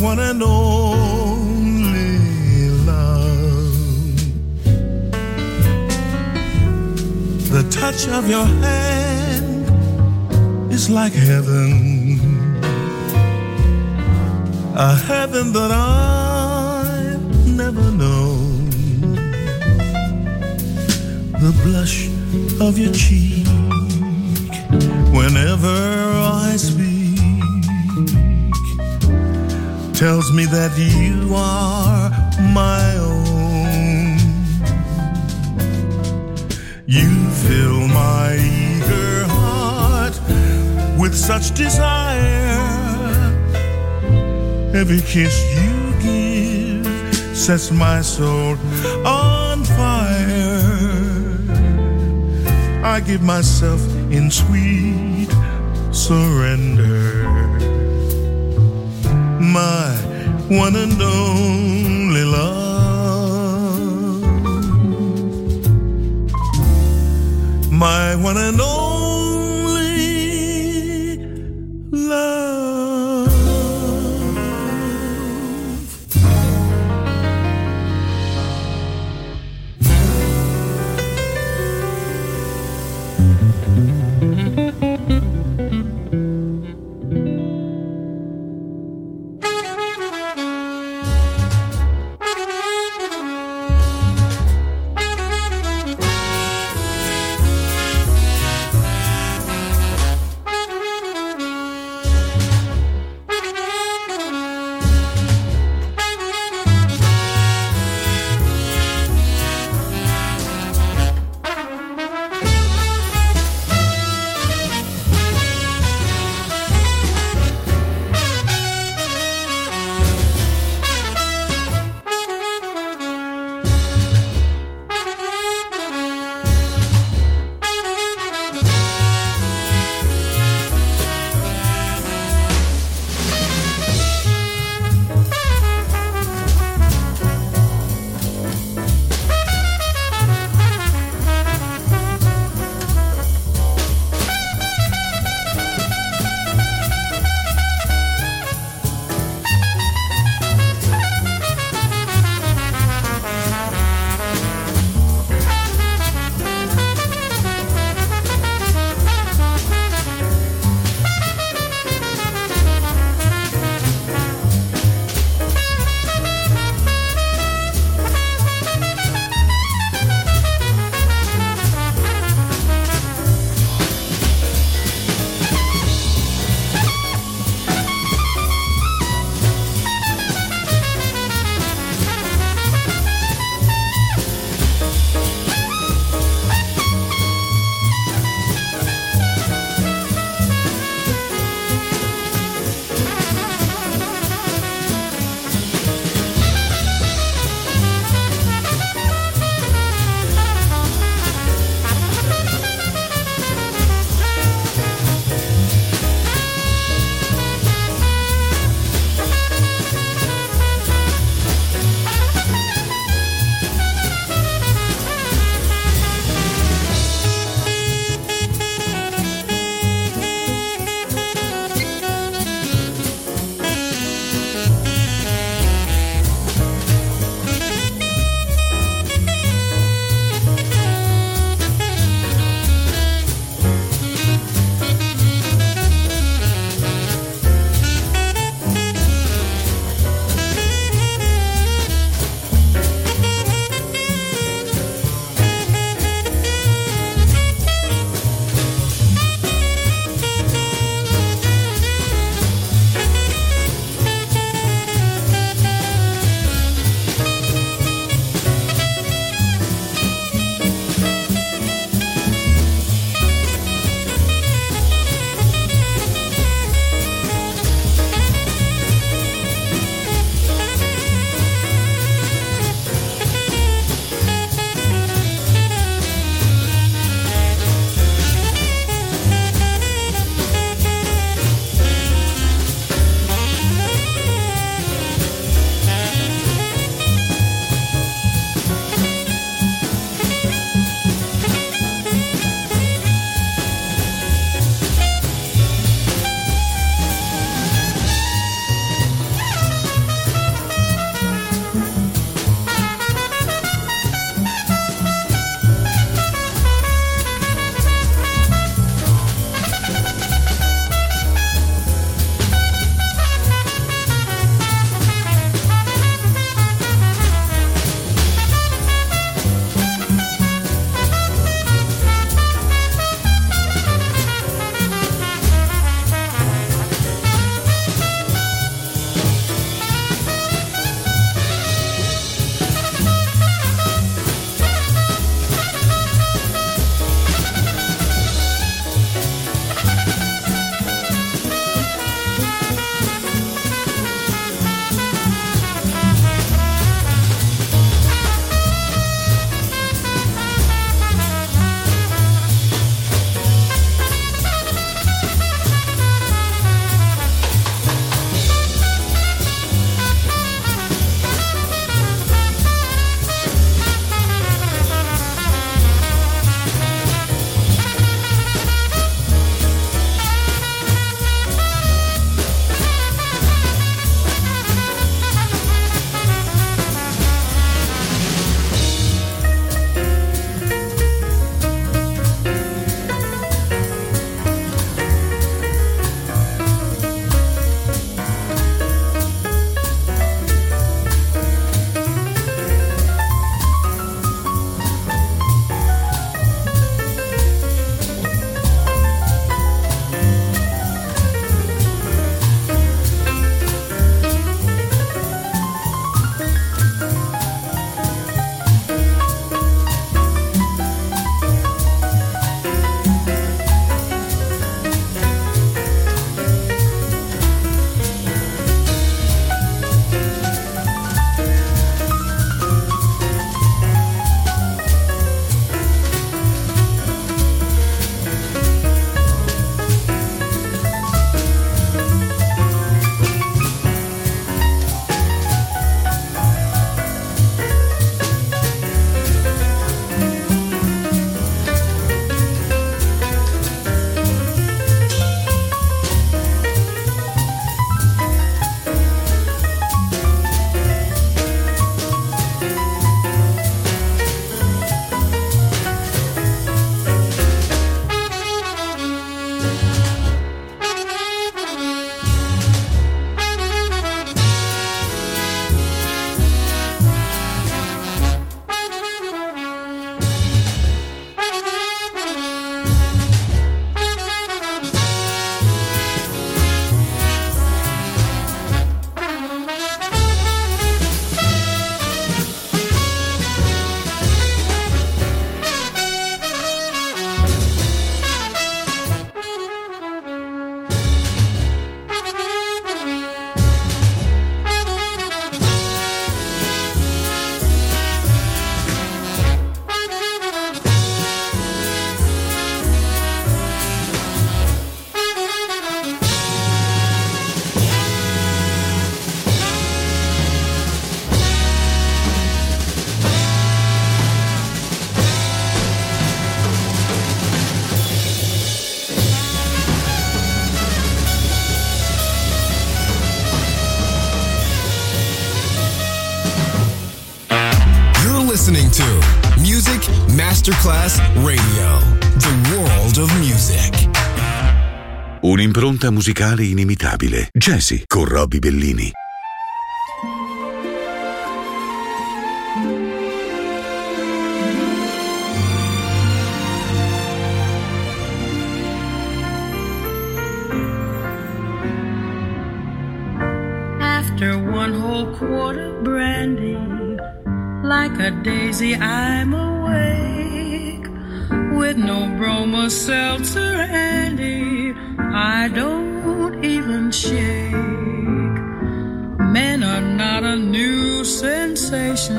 One and only love. The touch of your hand is like heaven, a heaven that I've never known. The blush of your cheek whenever I speak tells me that you are my own. You fill my eager heart with such desire. Every kiss you give sets my soul on fire. I give myself in sweet surrender. My one and only love. My one and only Masterclass Radio, the world of music. Un'impronta musicale inimitabile. Jazzy con Robbie Bellini. After one whole quart of brandy, like a daisy, I'm awake with no bromo seltzer handy. I don't even shake. Men are not a new sensation.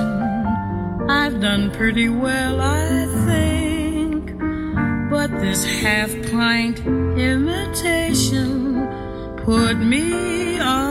I've done pretty well, I think. But this half pint imitation put me on